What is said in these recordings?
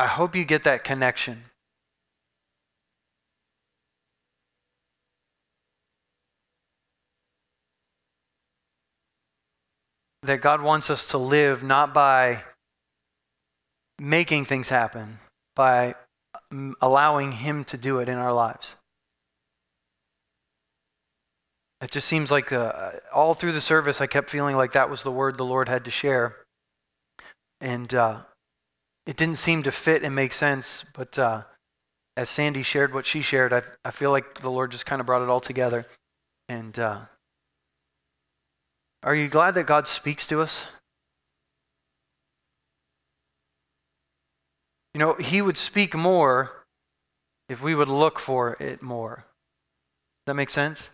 I hope you get that connection. That God wants us to live not by making things happen, by allowing Him to do it in our lives. It just seems like uh, all through the service, I kept feeling like that was the word the Lord had to share. And uh, it didn't seem to fit and make sense, but uh, as Sandy shared what she shared, I, I feel like the Lord just kind of brought it all together. And uh, are you glad that God speaks to us? You know, He would speak more if we would look for it more. Does that make sense?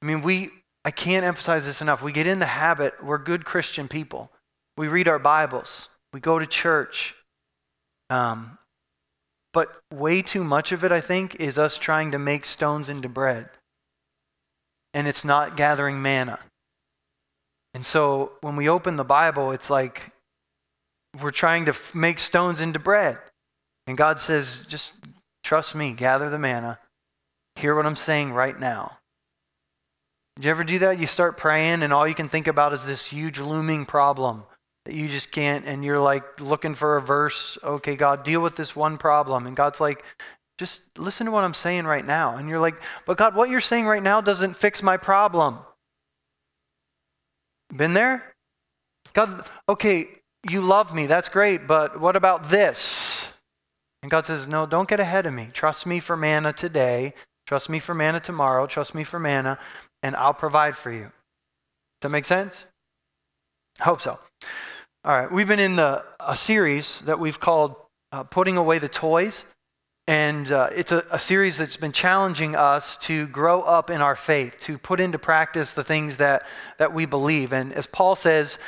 I mean, we, I can't emphasize this enough. We get in the habit, we're good Christian people. We read our Bibles, we go to church. Um, but way too much of it, I think, is us trying to make stones into bread. And it's not gathering manna. And so when we open the Bible, it's like we're trying to f- make stones into bread. And God says, just trust me, gather the manna, hear what I'm saying right now. Did you ever do that? You start praying, and all you can think about is this huge looming problem that you just can't, and you're like looking for a verse. Okay, God, deal with this one problem. And God's like, just listen to what I'm saying right now. And you're like, but God, what you're saying right now doesn't fix my problem. Been there? God, okay, you love me. That's great. But what about this? And God says, no, don't get ahead of me. Trust me for manna today. Trust me for manna tomorrow. Trust me for manna and I'll provide for you. Does that make sense? Hope so. All right, we've been in the, a series that we've called uh, Putting Away the Toys. And uh, it's a, a, series that's been challenging us to grow up in our faith, to put into practice the things that, that we believe. And as Paul says,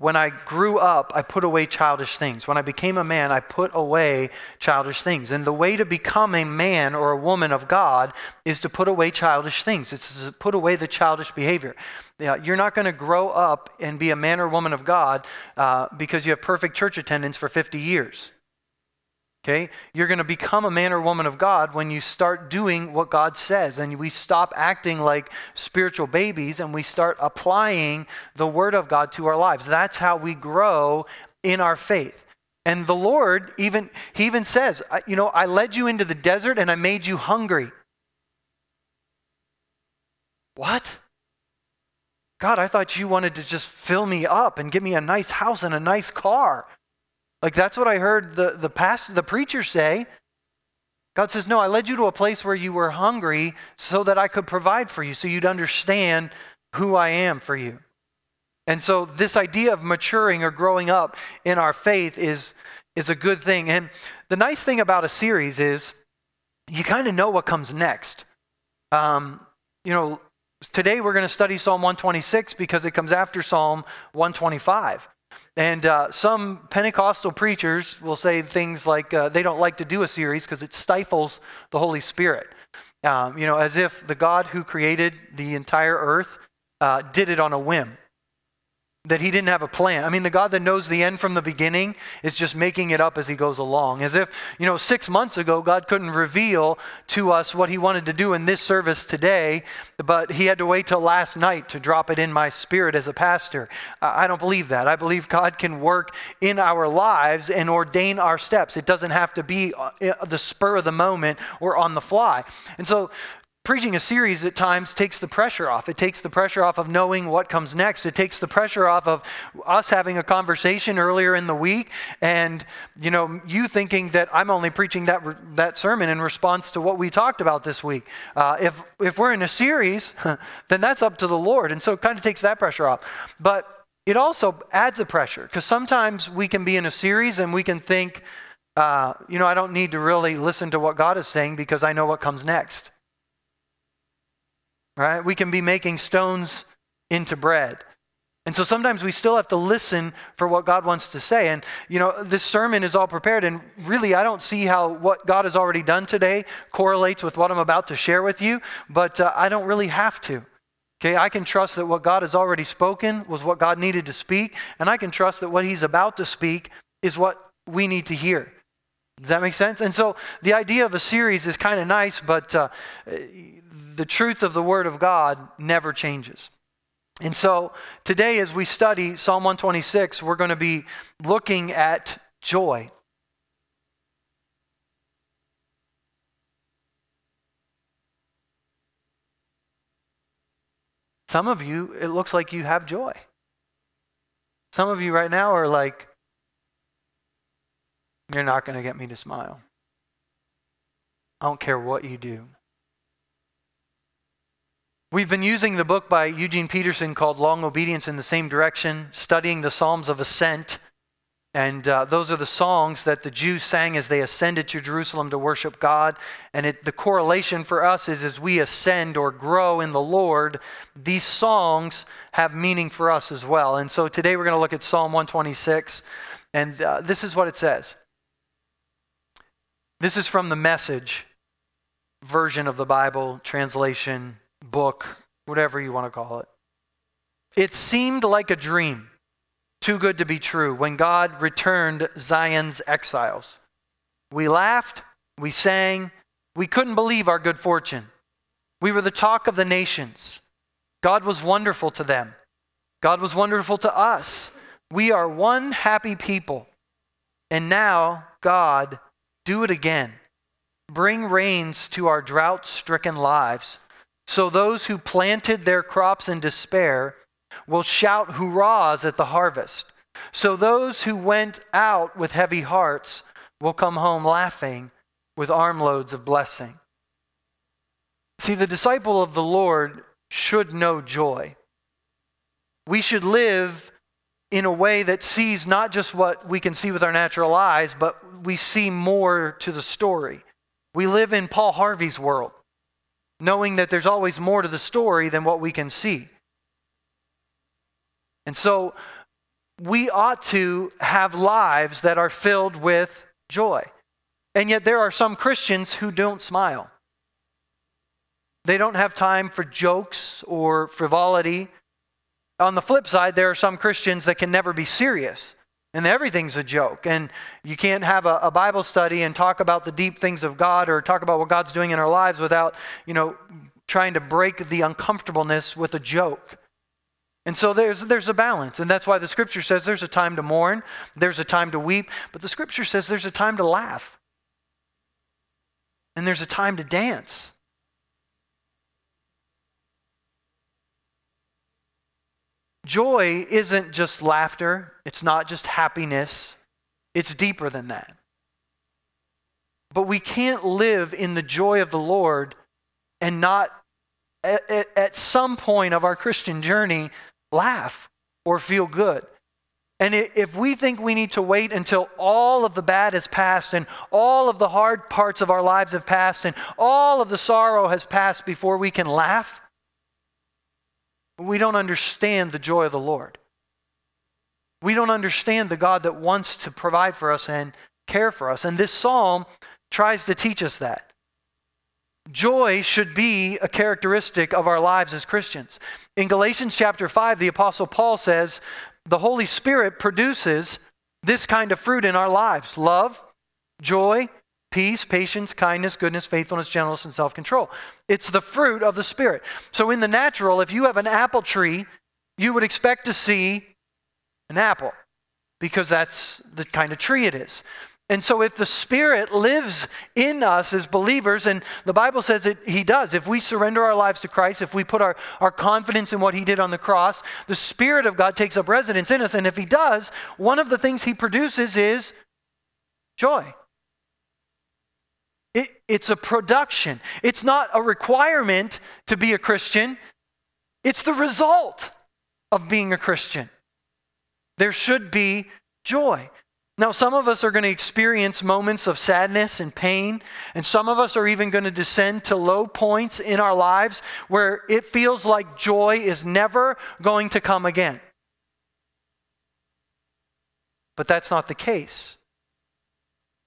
when I grew up, I put away childish things. When I became a man, I put away childish things. And the way to become a man or a woman of God is to put away childish things. It's to put away the childish behavior. You're not going to grow up and be a man or woman of God uh, because you have perfect church attendance for 50 years. Okay? You're going to become a man or woman of God when you start doing what God says and we stop acting like spiritual babies and we start applying the word of God to our lives. That's how we grow in our faith. And the Lord even he even says, you know, I led you into the desert and I made you hungry. What? God, I thought you wanted to just fill me up and give me a nice house and a nice car. Like that's what I heard the, the pastor, the preacher say. God says, No, I led you to a place where you were hungry so that I could provide for you, so you'd understand who I am for you. And so this idea of maturing or growing up in our faith is, is a good thing. And the nice thing about a series is you kind of know what comes next. Um, you know, today we're going to study Psalm 126 because it comes after Psalm 125. And uh, some Pentecostal preachers will say things like uh, they don't like to do a series because it stifles the Holy Spirit. Um, you know, as if the God who created the entire earth uh, did it on a whim that he didn't have a plan. I mean, the God that knows the end from the beginning is just making it up as he goes along. As if, you know, six months ago, God couldn't reveal to us what he wanted to do in this service today, but he had to wait till last night to drop it in my spirit as a pastor. I don't believe that. I believe God can work in our lives and ordain our steps. It doesn't have to be uh, the spur of the moment or on the fly. And so, preaching a series at times takes the pressure off. It takes the pressure off of knowing what comes next. It takes the pressure off of us having a conversation earlier in the week and you know you thinking that I'm only preaching that that sermon in response to what we talked about this week. Uh, if if we're in a series, then that's up to the Lord, and so it kind of takes that pressure off. But it also adds a pressure because sometimes we can be in a series and we can think, uh, you know, I don't need to really listen to what God is saying because I know what comes next right? We can be making stones into bread. And so sometimes we still have to listen for what God wants to say. And, you know, this sermon is all prepared. And really, I don't see how what God has already done today correlates with what I'm about to share with you, but uh, I don't really have to. Okay, I can trust that what God has already spoken was what God needed to speak, and I can trust that what He's about to speak is what we need to hear. Does that make sense? And so the idea of a series is kind of nice, but uh, the truth of the Word of God never changes. And so today, as we study Psalm 126, we're going to be looking at joy. Some of you, it looks like you have joy. Some of you right now are like, you're not going to get me to smile. I don't care what you do. We've been using the book by Eugene Peterson called Long Obedience in the Same Direction, studying the Psalms of Ascent and uh, those are the songs that the Jews sang as they ascended to Jerusalem to worship God. And it, the correlation for us is as we ascend or grow in the Lord, these songs have meaning for us as well. And so today we're going to look at Psalm 126. And uh, this is what it says. This is from the message version of the Bible, translation, book, whatever you want to call it. It seemed like a dream too good to be true when God returned Zion's exiles. We laughed, we sang, we couldn't believe our good fortune. We were the talk of the nations. God was wonderful to them. God was wonderful to us. We are one happy people. And now, God, do it again. Bring rains to our drought stricken lives, so those who planted their crops in despair will shout hurrahs at the harvest. So those who went out with heavy hearts will come home laughing with armloads of blessing. See, the disciple of the Lord should know joy. We should live in a way that sees not just what we can see with our natural eyes, but we see more to the story. We live in Paul Harvey's world, knowing that there's always more to the story than what we can see. And so we ought to have lives that are filled with joy. And yet there are some Christians who don't smile. They don't have time for jokes or frivolity. On the flip side, there are some Christians that can never be serious and everything's a joke. And you can't have a, a, Bible study and talk about the deep things of God or talk about what God's doing in our lives without, you know, trying to break the uncomfortableness with a joke. And so there's, there's a balance. And that's why the scripture says there's a time to mourn, there's a time to weep, but the scripture says there's a time to laugh. And there's a time to dance. Joy isn't just laughter, it's not just happiness, it's deeper than that. But we can't live in the joy of the Lord and not, at, at, some point of our Christian journey, laugh or feel good. And if we think we need to wait until all of the bad has passed and all of the hard parts of our lives have passed and all of the sorrow has passed before we can laugh, we don't understand the joy of the Lord. We don't understand the God that wants to provide for us and care for us. And this psalm tries to teach us that. Joy should be a characteristic of our lives as Christians. In Galatians chapter 5, the Apostle Paul says the Holy Spirit produces this kind of fruit in our lives love, joy, peace, patience, kindness, goodness, faithfulness, gentleness, and self control. It's the fruit of the Spirit. So, in the natural, if you have an apple tree, you would expect to see an apple because that's the kind of tree it is. And so, if the Spirit lives in us as believers, and the Bible says that He does, if we surrender our lives to Christ, if we put our, our confidence in what He did on the cross, the Spirit of God takes up residence in us. And if He does, one of the things He produces is joy. It, it's a production, it's not a requirement to be a Christian, it's the result of being a Christian. There should be joy. Now, some of us are going to experience moments of sadness and pain, and some of us are even going to descend to low points in our lives where it feels like joy is never going to come again. But that's not the case.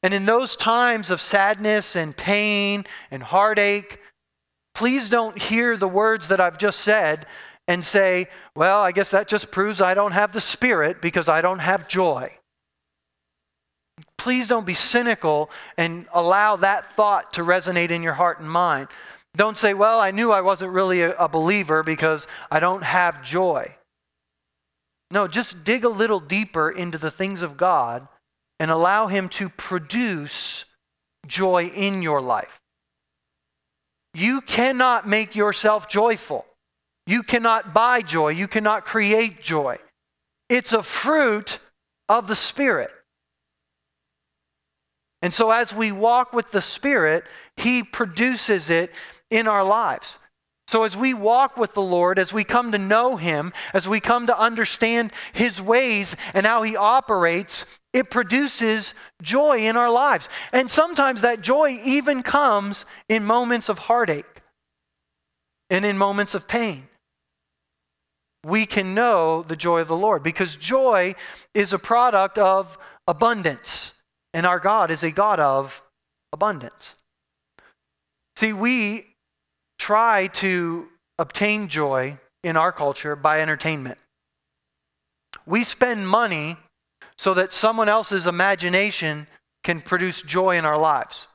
And in those times of sadness and pain and heartache, please don't hear the words that I've just said and say, well, I guess that just proves I don't have the Spirit because I don't have joy. Please don't be cynical and allow that thought to resonate in your heart and mind. Don't say, well, I knew I wasn't really a, believer because I don't have joy. No, just dig a little deeper into the things of God and allow Him to produce joy in your life. You cannot make yourself joyful. You cannot buy joy. You cannot create joy. It's a fruit of the Spirit. And so, as we walk with the Spirit, He produces it in our lives. So, as we walk with the Lord, as we come to know Him, as we come to understand His ways and how He operates, it produces joy in our lives. And sometimes that joy even comes in moments of heartache and in moments of pain. We can know the joy of the Lord because joy is a product of abundance, and our God is a God of abundance. See, we try to obtain joy in our culture by entertainment. We spend money so that someone else's imagination can produce joy in our lives.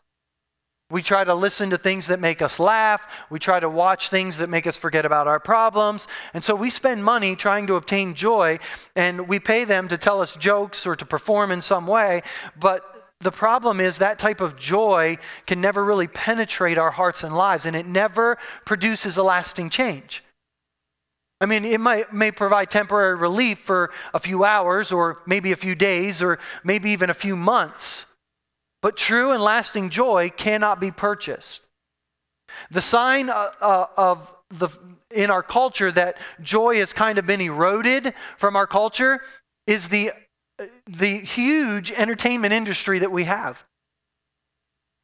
We try to listen to things that make us laugh. We try to watch things that make us forget about our problems. And so we spend money trying to obtain joy, and we pay them to tell us jokes or to perform in some way. But the problem is that type of joy can never really penetrate our hearts and lives, and it never produces a lasting change. I mean, it might, may provide temporary relief for a few hours, or maybe a few days, or maybe even a few months. But true and lasting joy cannot be purchased. The sign uh, uh, of the, in our culture that joy has kind of been eroded from our culture is the the huge entertainment industry that we have.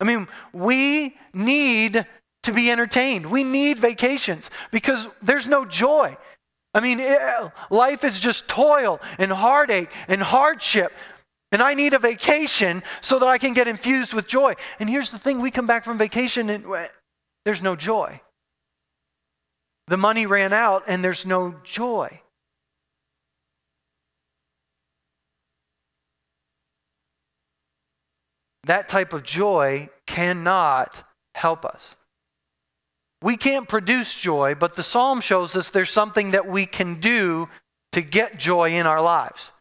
I mean, we need to be entertained. We need vacations because there's no joy. I mean, it, life is just toil and heartache and hardship. And I need a vacation so that I can get infused with joy. And here's the thing we come back from vacation and eh, there's no joy. The money ran out and there's no joy. That type of joy cannot help us. We can't produce joy, but the psalm shows us there's something that we can do to get joy in our lives.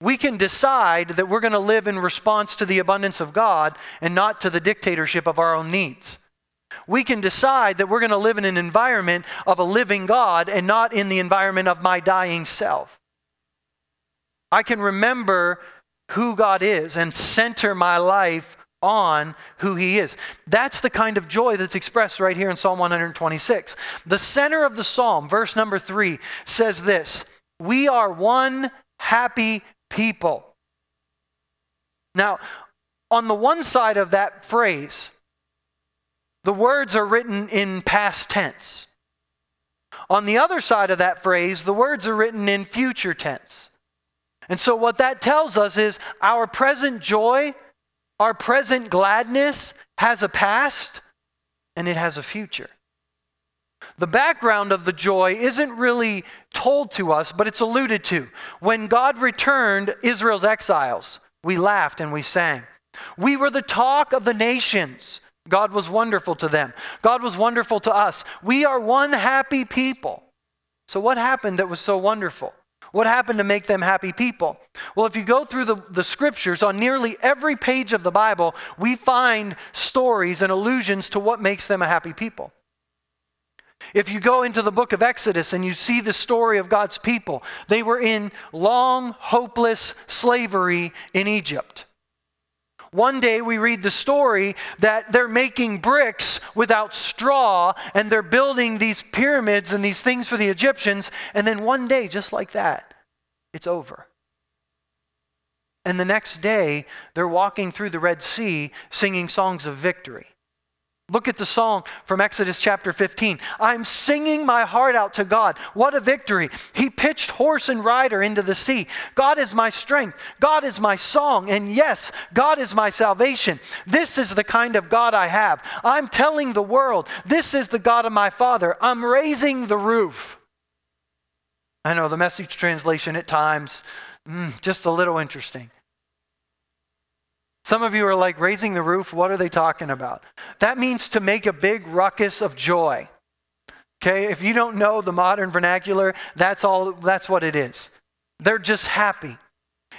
We can decide that we're going to live in response to the abundance of God and not to the dictatorship of our own needs. We can decide that we're going to live in an environment of a living God and not in the environment of my dying self. I can remember who God is and center my life on who he is. That's the kind of joy that's expressed right here in Psalm 126. The center of the psalm, verse number 3, says this, "We are one happy people." Now, on the one side of that phrase, the words are written in past tense. On the other side of that phrase, the words are written in future tense. And so, what that tells us is our present joy, our present gladness has a past and it has a future. The background of the joy isn't really told to us, but it's alluded to. When God returned Israel's exiles, we laughed and we sang. We were the talk of the nations. God was wonderful to them. God was wonderful to us. We are one happy people. So, what happened that was so wonderful? What happened to make them happy people? Well, if you go through the, the scriptures, on nearly every page of the Bible, we find stories and allusions to what makes them a happy people. If you go into the book of Exodus and you see the story of God's people, they were in long, hopeless slavery in Egypt. One day we read the story that they're making bricks without straw and they're building these pyramids and these things for the Egyptians. And then one day, just like that, it's over. And the next day, they're walking through the Red Sea singing songs of victory. Look at the song from Exodus chapter 15. I'm singing my heart out to God. What a victory. He pitched horse and rider into the sea. God is my strength. God is my song. And yes, God is my salvation. This is the kind of God I have. I'm telling the world, this is the God of my Father. I'm raising the roof. I know the message translation at times, mm, just a little interesting. Some of you are like, raising the roof, what are they talking about? That means to make a big ruckus of joy. Okay, if you don't know the modern vernacular, that's all that's what it is. They're just happy.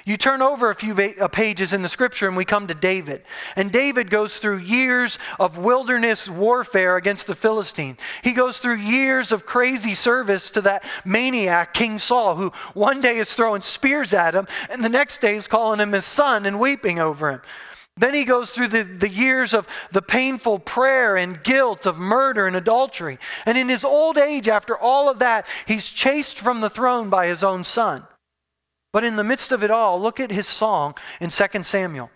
You turn over a few uh, pages in the scripture and we come to David. And David goes through years of wilderness warfare against the Philistine. He goes through years of crazy service to that maniac, King Saul, who one day is throwing spears at him and the next day is calling him his son and weeping over him. Then he goes through the, the years of the painful prayer and guilt of murder and adultery. And in his old age, after all of that, he's chased from the throne by his own son. But in the midst of it all, look at his song in 2 Samuel.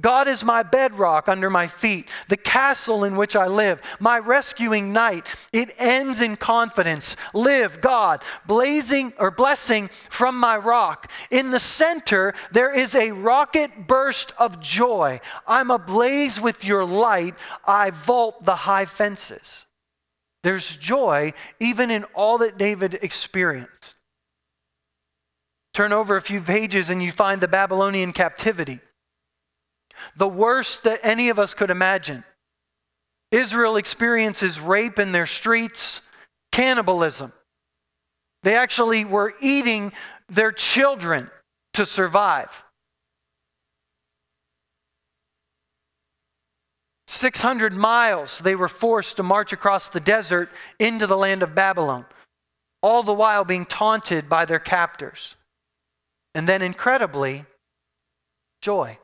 God is my bedrock under my feet, the castle in which I live, my rescuing knight. It ends in confidence. Live, God, blazing or blessing from my rock. In the center, there is a rocket burst of joy. I'm ablaze with your light. I vault the high fences. There's joy even in all that David experienced. Turn over a few pages and you find the Babylonian captivity. The worst that any of us could imagine. Israel experiences rape in their streets, cannibalism. They actually were eating their children to survive. 600 miles they were forced to march across the desert into the land of Babylon, all the while being taunted by their captors. And then, incredibly, joy.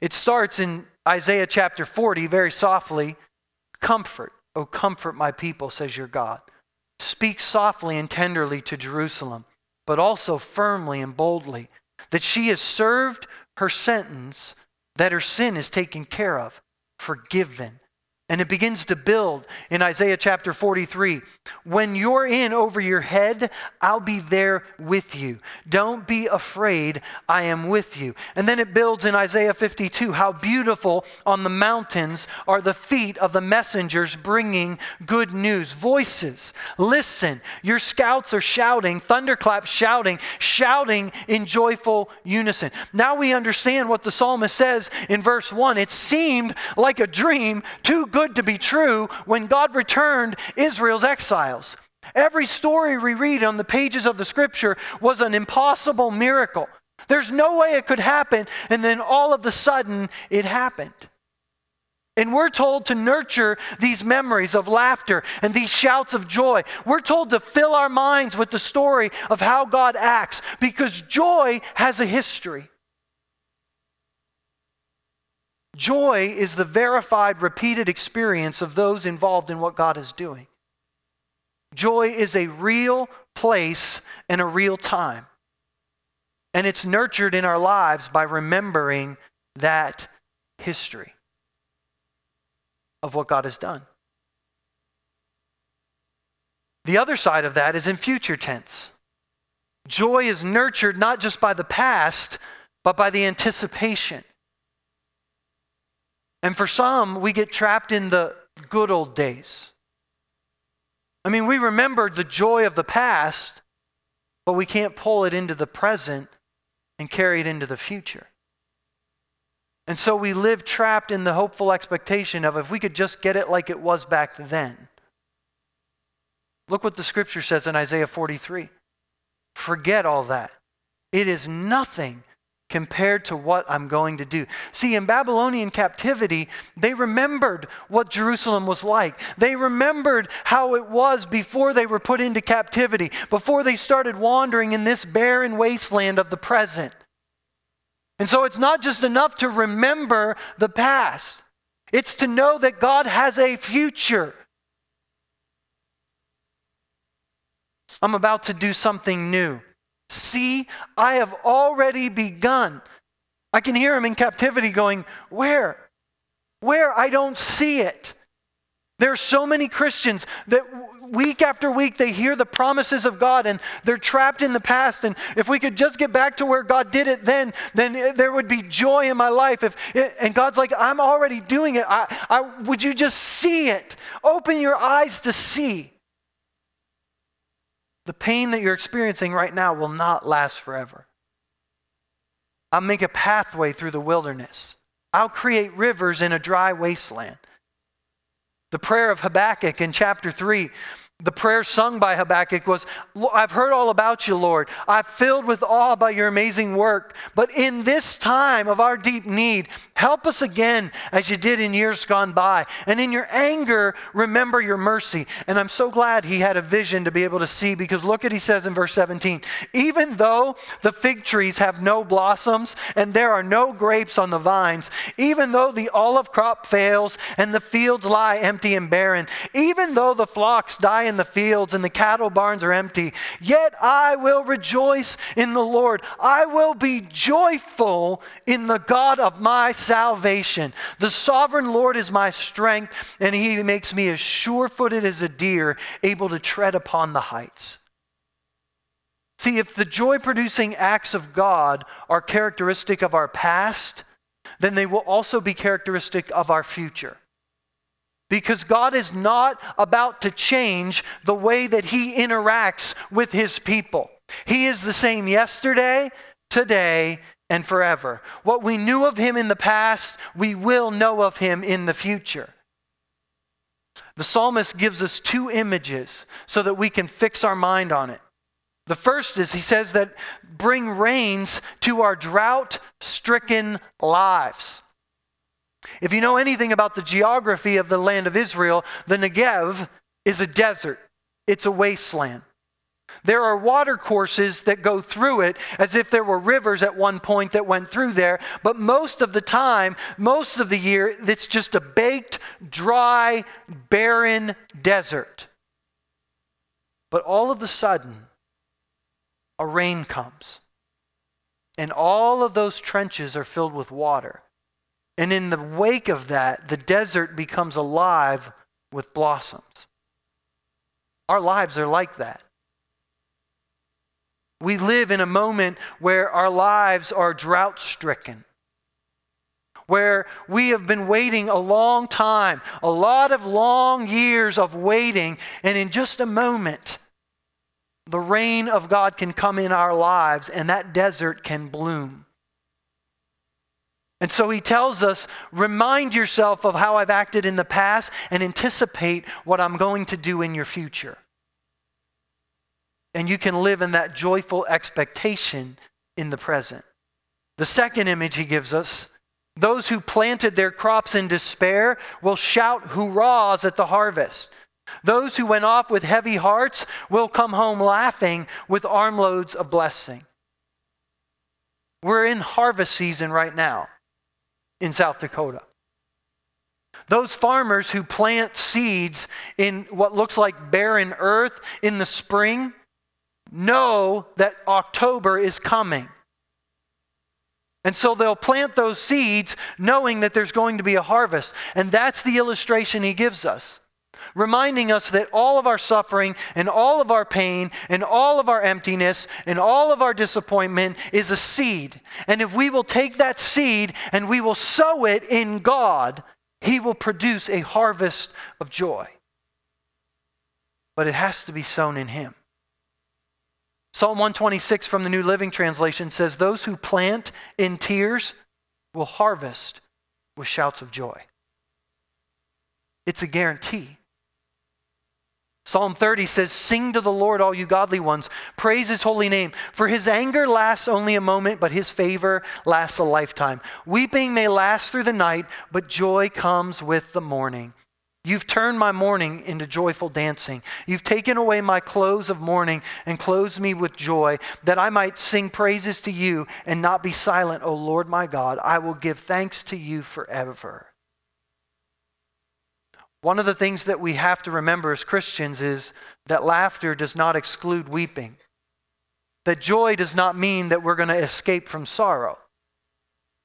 It starts in Isaiah chapter 40 very softly Comfort, O comfort my people, says your God. Speak softly and tenderly to Jerusalem, but also firmly and boldly, that she has served her sentence, that her sin is taken care of, forgiven, and it begins to build in Isaiah chapter 43. When you're in over your head, I'll be there with you. Don't be afraid, I am with you. And then it builds in Isaiah 52 how beautiful on the mountains are the feet of the messengers bringing good news. Voices, listen. Your scouts are shouting, thunderclaps shouting, shouting in joyful unison. Now we understand what the psalmist says in verse 1. It seemed like a dream, too good good to be true when God returned Israel's exiles. Every story we read on the pages of the scripture was an impossible miracle. There's no way it could happen, and then all of a sudden it happened. And we're told to nurture these memories of laughter and these shouts of joy. We're told to fill our minds with the story of how God acts because joy has a history. Joy is the verified, repeated experience of those involved in what God is doing. Joy is a real place and a real time. And it's nurtured in our lives by remembering that history of what God has done. The other side of that is in future tense. Joy is nurtured not just by the past, but by the anticipation. And for some, we get trapped in the good old days. I mean, we remember the joy of the past, but we can't pull it into the present and carry it into the future. And so we live trapped in the hopeful expectation of if we could just get it like it was back then. Look what the scripture says in Isaiah 43. Forget all that. It is nothing compared to what I'm going to do. See, in Babylonian captivity, they remembered what Jerusalem was like. They remembered how it was before they were put into captivity, before they started wandering in this barren wasteland of the present. And so it's not just enough to remember the past, it's to know that God has a future. I'm about to do something new. See, I have already begun. I can hear him in captivity going, Where? Where? I don't see it. There are so many Christians that week after week they hear the promises of God and they're trapped in the past. And if we could just get back to where God did it then, then there would be joy in my life. If it, and God's like, I'm already doing it. I, I, would you just see it? Open your eyes to see. The pain that you're experiencing right now will not last forever. I'll make a pathway through the wilderness. I'll create rivers in a dry wasteland. The prayer of Habakkuk in chapter 3 the prayer sung by Habakkuk was, I've heard all about you, Lord. I'm filled with awe by your amazing work. But in this time of our deep need, help us again as you did in years gone by. And in your anger, remember your mercy. And I'm so glad he had a vision to be able to see because look at he says in verse 17 even though the fig trees have no blossoms and there are no grapes on the vines, even though the olive crop fails and the fields lie empty and barren, even though the flocks die in the fields and the cattle barns are empty. Yet I will rejoice in the Lord. I will be joyful in the God of my salvation. The sovereign Lord is my strength, and he makes me as sure footed as a deer, able to tread upon the heights. See, if the joy producing acts of God are characteristic of our past, then they will also be characteristic of our future. Because God is not about to change the way that He interacts with His people. He is the same yesterday, today, and forever. What we knew of Him in the past, we will know of Him in the future. The psalmist gives us two images so that we can fix our mind on it. The first is he says that bring rains to our drought stricken lives. If you know anything about the geography of the land of Israel, the Negev is a desert, it's a wasteland. There are water courses that go through it as if there were rivers at one point that went through there, but most of the time, most of the year, it's just a baked, dry, barren desert. But all of a sudden, a rain comes, and all of those trenches are filled with water. And in the wake of that, the desert becomes alive with blossoms. Our lives are like that. We live in a moment where our lives are drought stricken, where we have been waiting a long time, a lot of long years of waiting, and in just a moment, the rain of God can come in our lives and that desert can bloom. And so he tells us remind yourself of how I've acted in the past and anticipate what I'm going to do in your future. And you can live in that joyful expectation in the present. The second image he gives us those who planted their crops in despair will shout hurrahs at the harvest. Those who went off with heavy hearts will come home laughing with armloads of blessing. We're in harvest season right now in South Dakota. Those farmers who plant seeds in what looks like barren earth in the spring know that October is coming. And so they'll plant those seeds knowing that there's going to be a harvest. And that's the illustration he gives us reminding us that all of our suffering and all of our pain and all of our emptiness and all of our disappointment is a seed. And if we will take that seed and we will sow it in God, He will produce a harvest of joy. But it has to be sown in Him. Psalm 126 from the New Living Translation says, Those who plant in tears will harvest with shouts of joy. It's a guarantee. Psalm 30 says, Sing to the Lord, all you godly ones. Praise his holy name. For his anger lasts only a moment, but his favor lasts a lifetime. Weeping may last through the night, but joy comes with the morning. You've turned my mourning into joyful dancing. You've taken away my clothes of mourning and clothed me with joy, that I might sing praises to you and not be silent, O Lord my God. I will give thanks to you forever. One of the things that we have to remember as Christians is that laughter does not exclude weeping. That joy does not mean that we're going to escape from sorrow.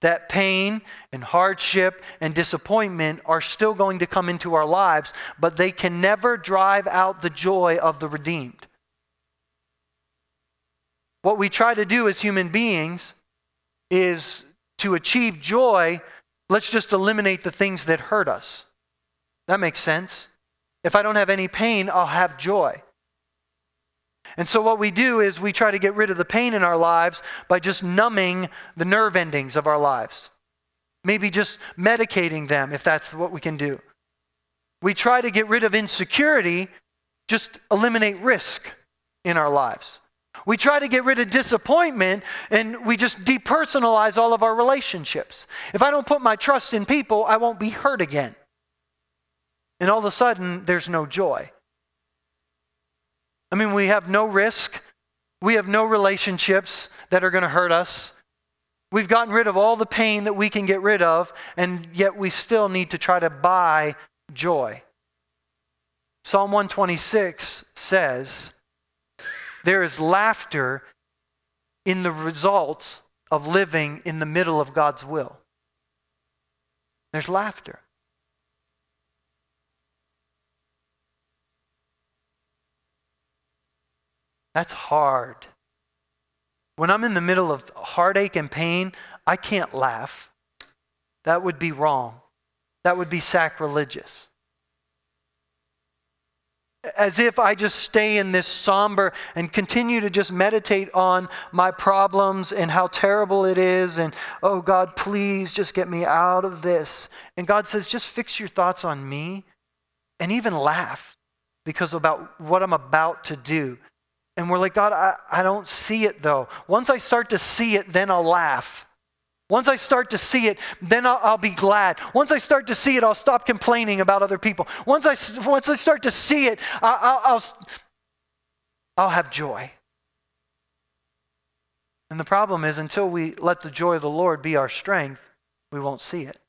that pain and hardship and disappointment are still going to come into our lives, but they can never drive out the joy of the redeemed. What we try to do as human beings is to achieve joy, let's just eliminate the things that hurt us. That makes sense. If I don't have any pain, I'll have joy. And so, what we do is we try to get rid of the pain in our lives by just numbing the nerve endings of our lives. Maybe just medicating them if that's what we can do. We try to get rid of insecurity, just eliminate risk in our lives. We try to get rid of disappointment and we just depersonalize all of our relationships. If I don't put my trust in people, I won't be hurt again. And all of a sudden, there's no joy. I mean, we have no risk. We have no relationships that are going to hurt us. We've gotten rid of all the pain that we can get rid of, and yet we still need to try to buy joy. Psalm 126 says, There is laughter in the results of living in the middle of God's will. There's laughter. That's hard. When I'm in the middle of heartache and pain, I can't laugh. That would be wrong. That would be sacrilegious. As if I just stay in this somber and continue to just meditate on my problems and how terrible it is, and oh God, please just get me out of this. And God says, just fix your thoughts on me and even laugh because about what I'm about to do. And we're like, God, I, I don't see it though. Once I start to see it, then I'll laugh. Once I start to see it, then I'll, I'll, be glad. Once I start to see it, I'll stop complaining about other people. Once I, once I start to see it, I, will I'll, I'll have joy. And the problem is, until we let the joy of the Lord be our strength, we won't see it.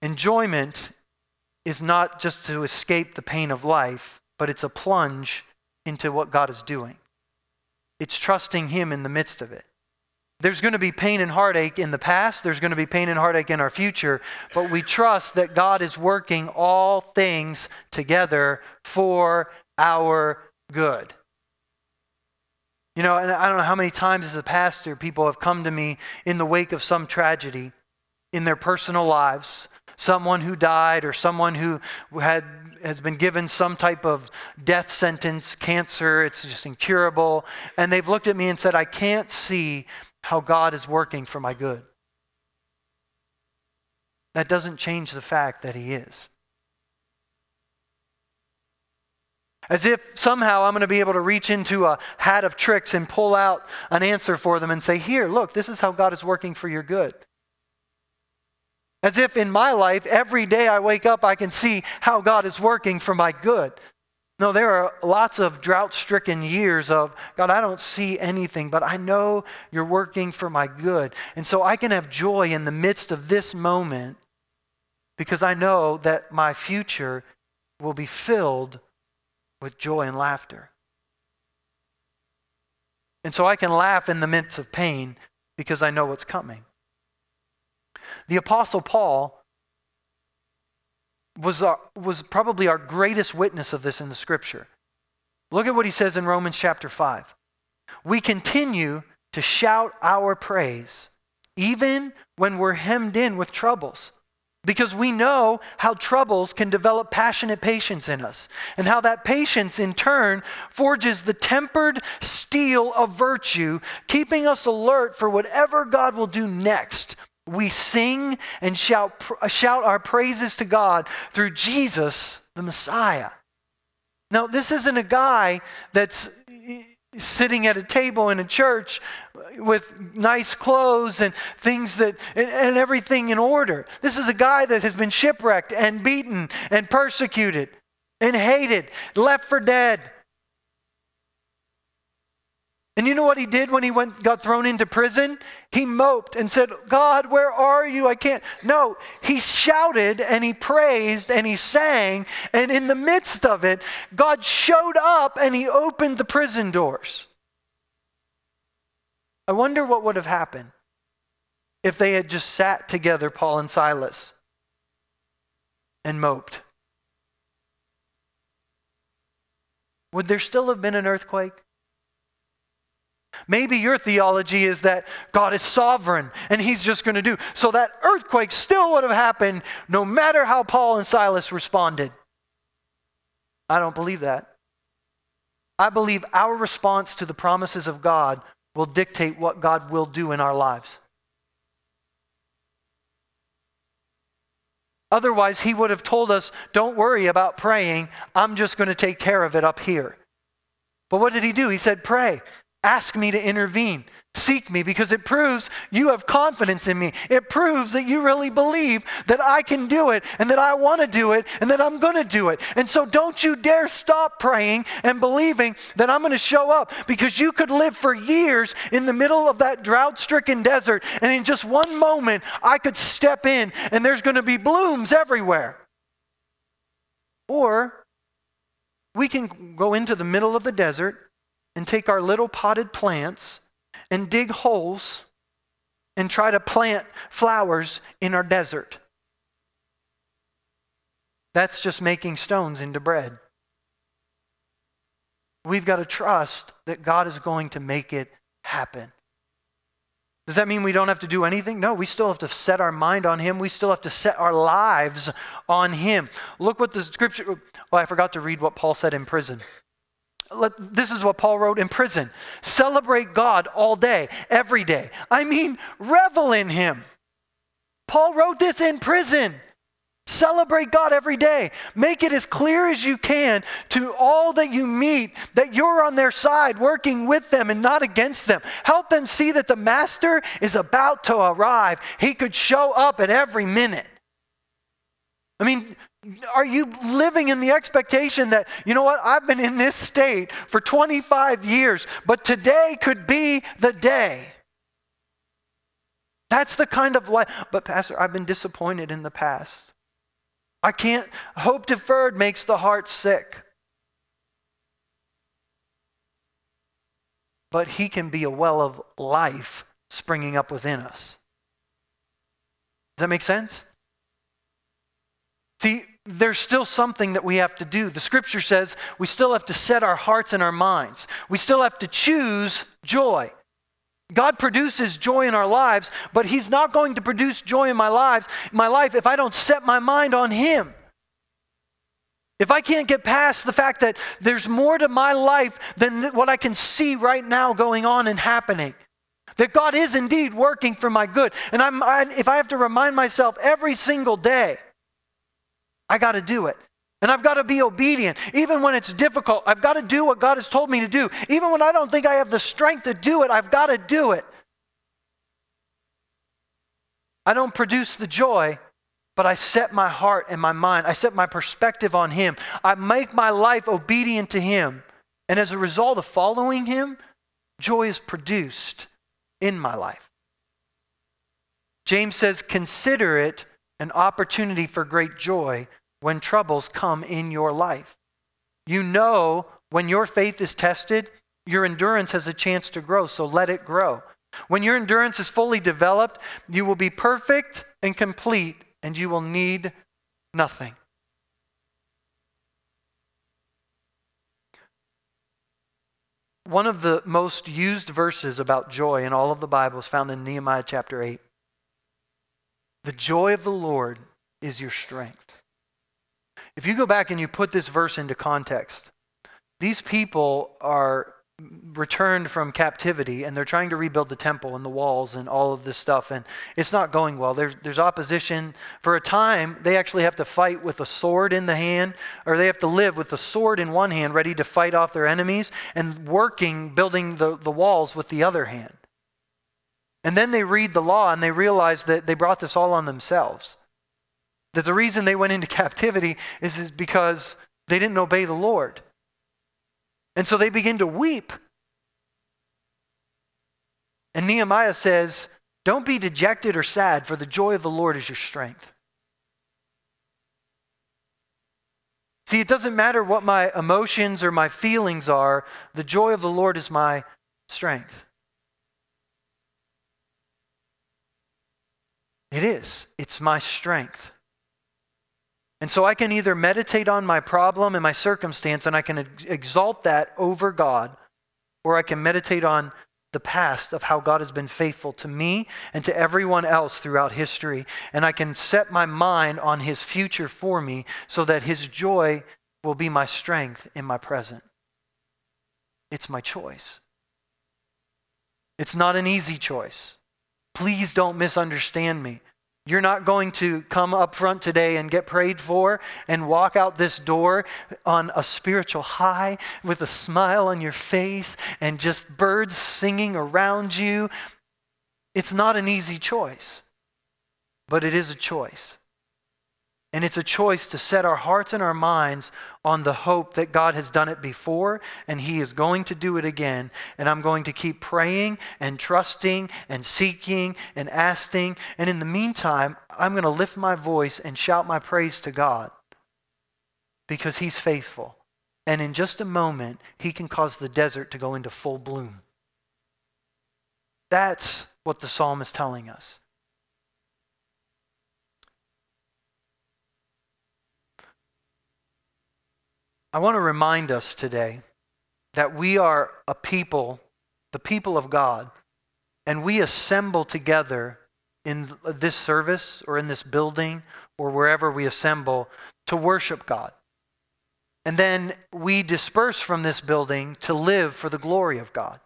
Enjoyment is not just to escape the pain of life, but it's a plunge into what God is doing. It's trusting Him in the midst of it. There's going to be pain and heartache in the past, there's going to be pain and heartache in our future, but we trust that God is working all things together for our good. You know, and I don't know how many times as a pastor people have come to me in the wake of some tragedy in their personal lives someone who died or someone who had has been given some type of death sentence, cancer, it's just incurable, and they've looked at me and said, "I can't see how God is working for my good." That doesn't change the fact that he is. As if somehow I'm going to be able to reach into a hat of tricks and pull out an answer for them and say, Here, look, this is how God is working for your good. As if in my life, every day I wake up, I can see how God is working for my good. No, there are lots of drought stricken years of, God, I don't see anything, but I know you're working for my good. And so I can have joy in the midst of this moment because I know that my future will be filled with joy and laughter. And so I can laugh in the midst of pain because I know what's coming. The Apostle Paul was, our, was probably our greatest witness of this in the scripture. Look at what he says in Romans chapter 5. We continue to shout our praise even when we're hemmed in with troubles. Because we know how troubles can develop passionate patience in us, and how that patience in turn forges the tempered steel of virtue, keeping us alert for whatever God will do next we sing and shout, shout our praises to God through Jesus, the Messiah. Now, this isn't a guy that's eh, sitting at a table in a church with nice clothes and things that and, and, everything in order. This is a guy that has been shipwrecked and beaten and persecuted and hated, left for dead. And you know what he did when he went, got thrown into prison? He moped and said, God, where are you? I can't. No, he shouted and he praised and he sang. And in the midst of it, God showed up and he opened the prison doors. I wonder what would have happened if they had just sat together, Paul and Silas, and moped. Would there still have been an earthquake? Maybe your theology is that God is sovereign and he's just going to do. So that earthquake still would have happened no matter how Paul and Silas responded. I don't believe that. I believe our response to the promises of God will dictate what God will do in our lives. Otherwise, he would have told us, Don't worry about praying. I'm just going to take care of it up here. But what did he do? He said, Pray. Ask me to intervene. Seek me because it proves you have confidence in me. It proves that you really believe that I can do it and that I want to do it and that I'm going to do it. And so don't you dare stop praying and believing that I'm going to show up because you could live for years in the middle of that drought stricken desert and in just one moment I could step in and there's going to be blooms everywhere. Or we can go into the middle of the desert and take our little potted plants and dig holes and try to plant flowers in our desert. That's just making stones into bread. We've got to trust that God is going to make it happen. Does that mean we don't have to do anything? No, we still have to set our mind on Him. We still have to set our lives on Him. Look what the scripture, well, I forgot to read what Paul said in prison. This is what Paul wrote in prison celebrate God all day, every day. I mean, revel in Him. Paul wrote this in prison. Celebrate God every day. Make it as clear as you can to all that you meet that you're on their side, working with them and not against them. Help them see that the Master is about to arrive. He could show up at every minute. I mean, are you living in the expectation that, you know what, I've been in this state for 25 years, but today could be the day? That's the kind of life. But, Pastor, I've been disappointed in the past. I can't, hope deferred makes the heart sick. But He can be a well of life springing up within us. Does that make sense? See, there's still something that we have to do. The scripture says we still have to set our hearts and our minds. We still have to choose joy. God produces joy in our lives, but He's not going to produce joy in my lives, my life if I don't set my mind on Him. If I can't get past the fact that there's more to my life than what I can see right now going on and happening, that God is indeed working for my good, and I'm, I, if I have to remind myself every single day I got to do it. And I've got to be obedient. Even when it's difficult, I've got to do what God has told me to do. Even when I don't think I have the strength to do it, I've got to do it. I don't produce the joy, but I set my heart and my mind, I set my perspective on Him. I make my life obedient to Him. And as a result of following Him, joy is produced in my life. James says, Consider it an opportunity for great joy when troubles come in your life. You know when your faith is tested, your endurance has a chance to grow, so let it grow. When your endurance is fully developed, you will be perfect and complete, and you will need nothing. One of the most used verses about joy in all of the Bible is found in Nehemiah chapter 8. The joy of the Lord is your strength. If you go back and you put this verse into context, these people are returned from captivity and they're trying to rebuild the temple and the walls and all of this stuff and it's not going well. There's, there's opposition. For a time they actually have to fight with a sword in the hand or they have to live with the sword in one hand ready to fight off their enemies and working building the, the walls with the other hand. And then they read the law and they realize that they brought this all on themselves. That the reason they went into captivity is, is because they didn't obey the Lord. And so they begin to weep. And Nehemiah says, Don't be dejected or sad, for the joy of the Lord is your strength. See, it doesn't matter what my emotions or my feelings are, the joy of the Lord is my strength. It is, it's my strength. And so I can either meditate on my problem and my circumstance and I can exalt that over God, or I can meditate on the past of how God has been faithful to me and to everyone else throughout history. And I can set my mind on his future for me so that his joy will be my strength in my present. It's my choice. It's not an easy choice. Please don't misunderstand me. You're not going to come up front today and get prayed for and walk out this door on a spiritual high with a smile on your face and just birds singing around you. It's not an easy choice, but it is a choice. And it's a choice to set our hearts and our minds on the hope that God has done it before and He is going to do it again. And I'm going to keep praying and trusting and seeking and asking. And in the meantime, I'm going to lift my voice and shout my praise to God because He's faithful. And in just a moment, He can cause the desert to go into full bloom. That's what the psalm is telling us. I want to remind us today that we are a people, the people of God, and we assemble together in this service or in this building or wherever we assemble to worship God. And then we disperse from this building to live for the glory of God.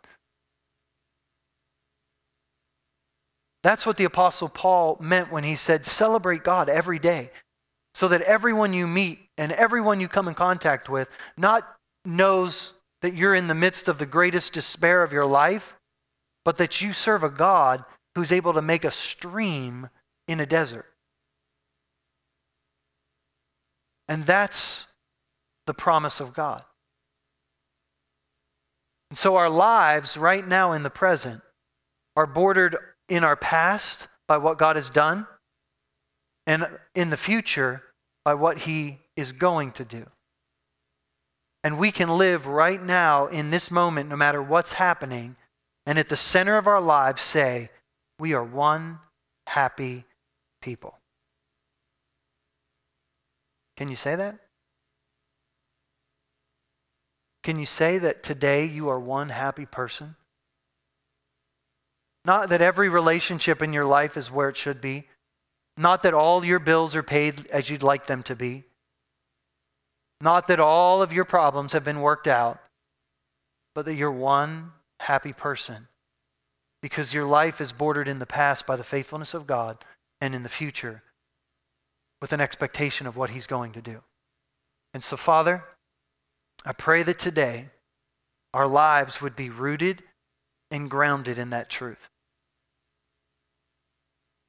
That's what the Apostle Paul meant when he said, celebrate God every day so that everyone you meet and everyone you come in contact with not knows that you're in the midst of the greatest despair of your life, but that you serve a God who's able to make a stream in a desert. And that's the promise of God. And so our lives right now in the present are bordered in our past by what God has done and in the future by what he is going to do. And we can live right now in this moment, no matter what's happening, and at the center of our lives say, We are one happy people. Can you say that? Can you say that today you are one happy person? Not that every relationship in your life is where it should be. Not that all your bills are paid as you'd like them to be. Not that all of your problems have been worked out, but that you're one happy person because your life is bordered in the past by the faithfulness of God and in the future with an expectation of what He's going to do. And so, Father, I pray that today our lives would be rooted and grounded in that truth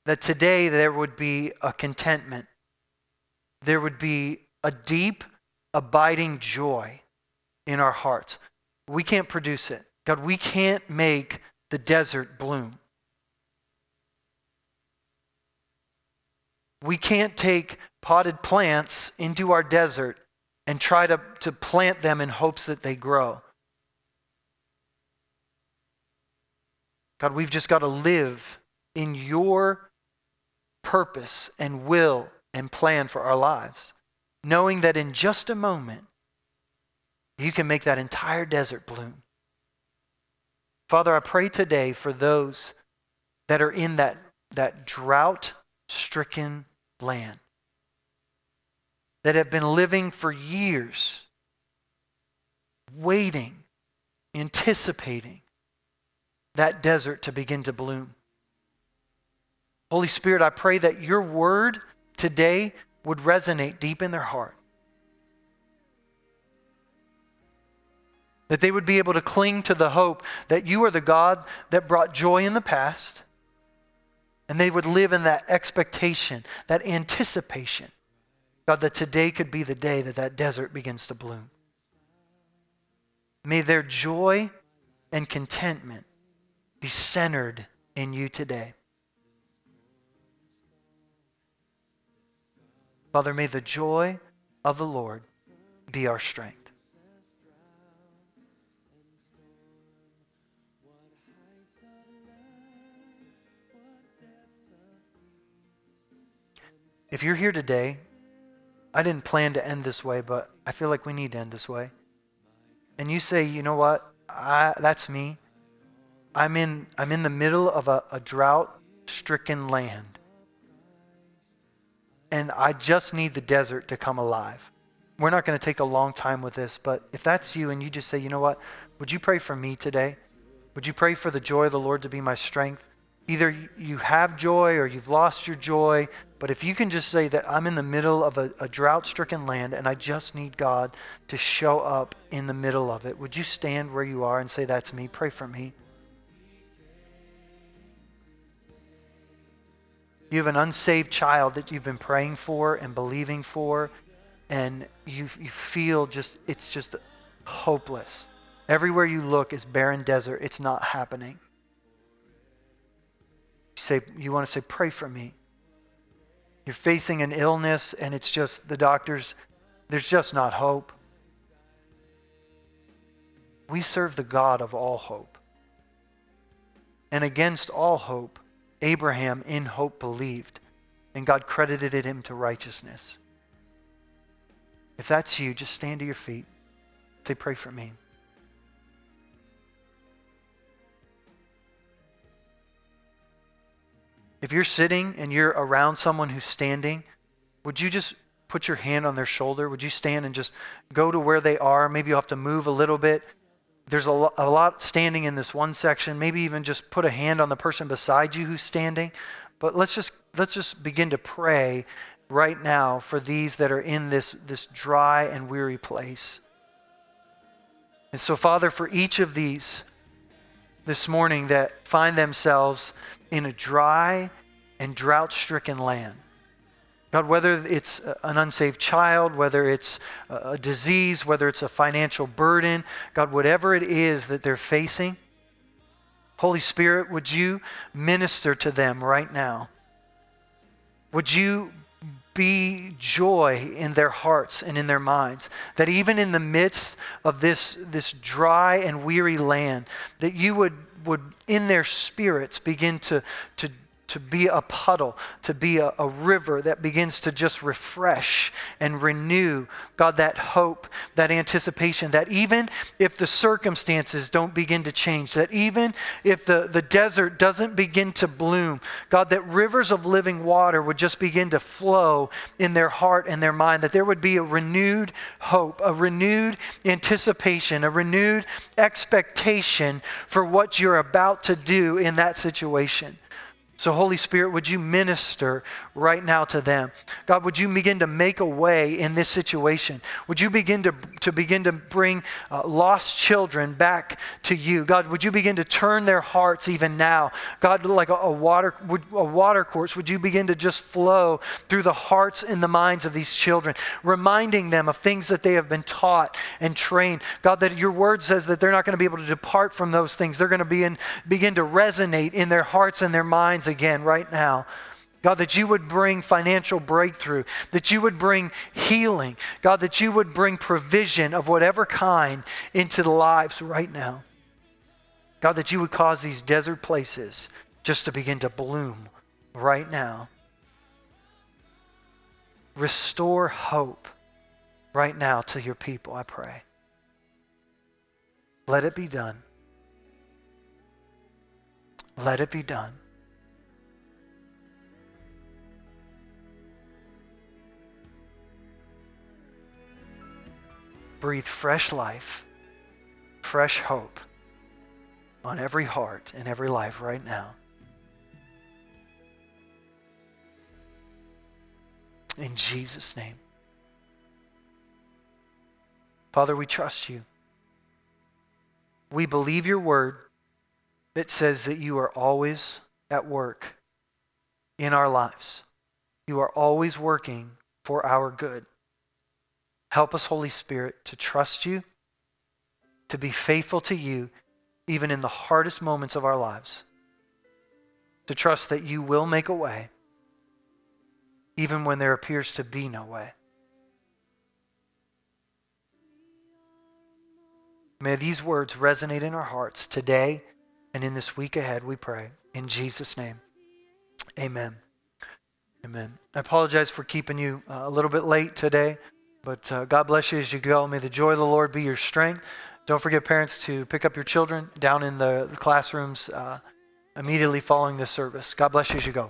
that today there would be a contentment, there would be a deep, abiding joy in our hearts. We can't produce it. God, we can't make the desert bloom. We can't take potted plants into our desert and try to, to plant them in hopes that they grow. God, we've just got to live in your purpose and will and plan for our lives, knowing that in just a moment, you can make that entire desert bloom. Father, I pray today for those that are in that, that drought stricken land, that have been living for years, waiting, anticipating that desert to begin to bloom. Holy Spirit, I pray that your word today would resonate deep in their heart. That they would be able to cling to the hope that you are the God that brought joy in the past. And they would live in that expectation, that anticipation. God, that today could be the day that that desert begins to bloom. May their joy and contentment be centered in you today. Father, may the joy of the Lord be our strength. if you're here today, I didn't plan to end this way, but I feel like we need to end this way. And you say, you know what? I, that's me. I'm in, I'm in the middle of a, a drought stricken land. And I just need the desert to come alive. We're not going to take a long time with this, but if that's you and you just say, you know what? Would you pray for me today? Would you pray for the joy of the Lord to be my strength? Either you have joy or you've lost your joy, but if you can just say that I'm in the middle of a, a drought stricken land and I just need God to show up in the middle of it, would you stand where you are and say, That's me? Pray for me. You have an unsaved child that you've been praying for and believing for, and you, you feel just, it's just hopeless. Everywhere you look is barren desert. It's not happening. You say, you want to say, pray for me. You're facing an illness, and it's just the doctors, there's just not hope. We serve the God of all hope. And against all hope, Abraham in hope believed, and God credited him to righteousness. If that's you, just stand to your feet. Say, pray for me. If you're sitting and you're around someone who's standing, would you just put your hand on their shoulder? Would you stand and just go to where they are? Maybe you'll have to move a little bit. There's a, lo- a lot standing in this one section. Maybe even just put a hand on the person beside you who's standing. But let's just let's just begin to pray right now for these that are in this, this dry and weary place. And so, Father, for each of these this morning that find themselves in a dry and drought stricken land, God, whether it's an unsaved child, whether it's a disease, whether it's a financial burden, God, whatever it is that they're facing, Holy Spirit, would you minister to them right now? Would you be joy in their hearts and in their minds. That even in the midst of this, this dry and weary land, that you would, would in their spirits begin to, to to be a puddle, to be a, a, river that begins to just refresh and renew, God, that hope, that anticipation, that even if the circumstances don't begin to change, that even if the, the desert doesn't begin to bloom, God, that rivers of living water would just begin to flow in their heart and their mind, that there would be a renewed hope, a renewed anticipation, a renewed expectation for what you're about to do in that situation. So, Holy Spirit, would you minister right now to them? God, would you begin to make a way in this situation? Would you begin to, to begin to bring uh, lost children back to you? God, would you begin to turn their hearts even now? God, like a, a water, a water course, would you begin to just flow through the hearts and the minds of these children, reminding them of things that they have been taught and trained? God, that your word says that they're not going to be able to depart from those things. They're going to be in, begin to resonate in their hearts and their minds again right now. God, that you would bring financial breakthrough, that you would bring healing, God, that you would bring provision of whatever kind into the lives right now. God, that you would cause these desert places just to begin to bloom right now. Restore hope right now to your people, I pray. Let it be done. Let it be done. Breathe fresh life, fresh hope on every heart and every life right now. In Jesus' name. Father, we trust you. We believe your word that says that you are always at work in our lives. You are always working for our good. Help us, Holy Spirit, to trust you, to be faithful to you, even in the hardest moments of our lives, to trust that you will make a way, even when there appears to be no way. May these words resonate in our hearts today and in this week ahead, we pray. In Jesus' name, amen. Amen. I apologize for keeping you uh, a little bit late today, but uh, God bless you as you go. May the joy of the Lord be your strength. Don't forget, parents, to pick up your children down in the, classrooms uh, immediately following this service. God bless you as you go.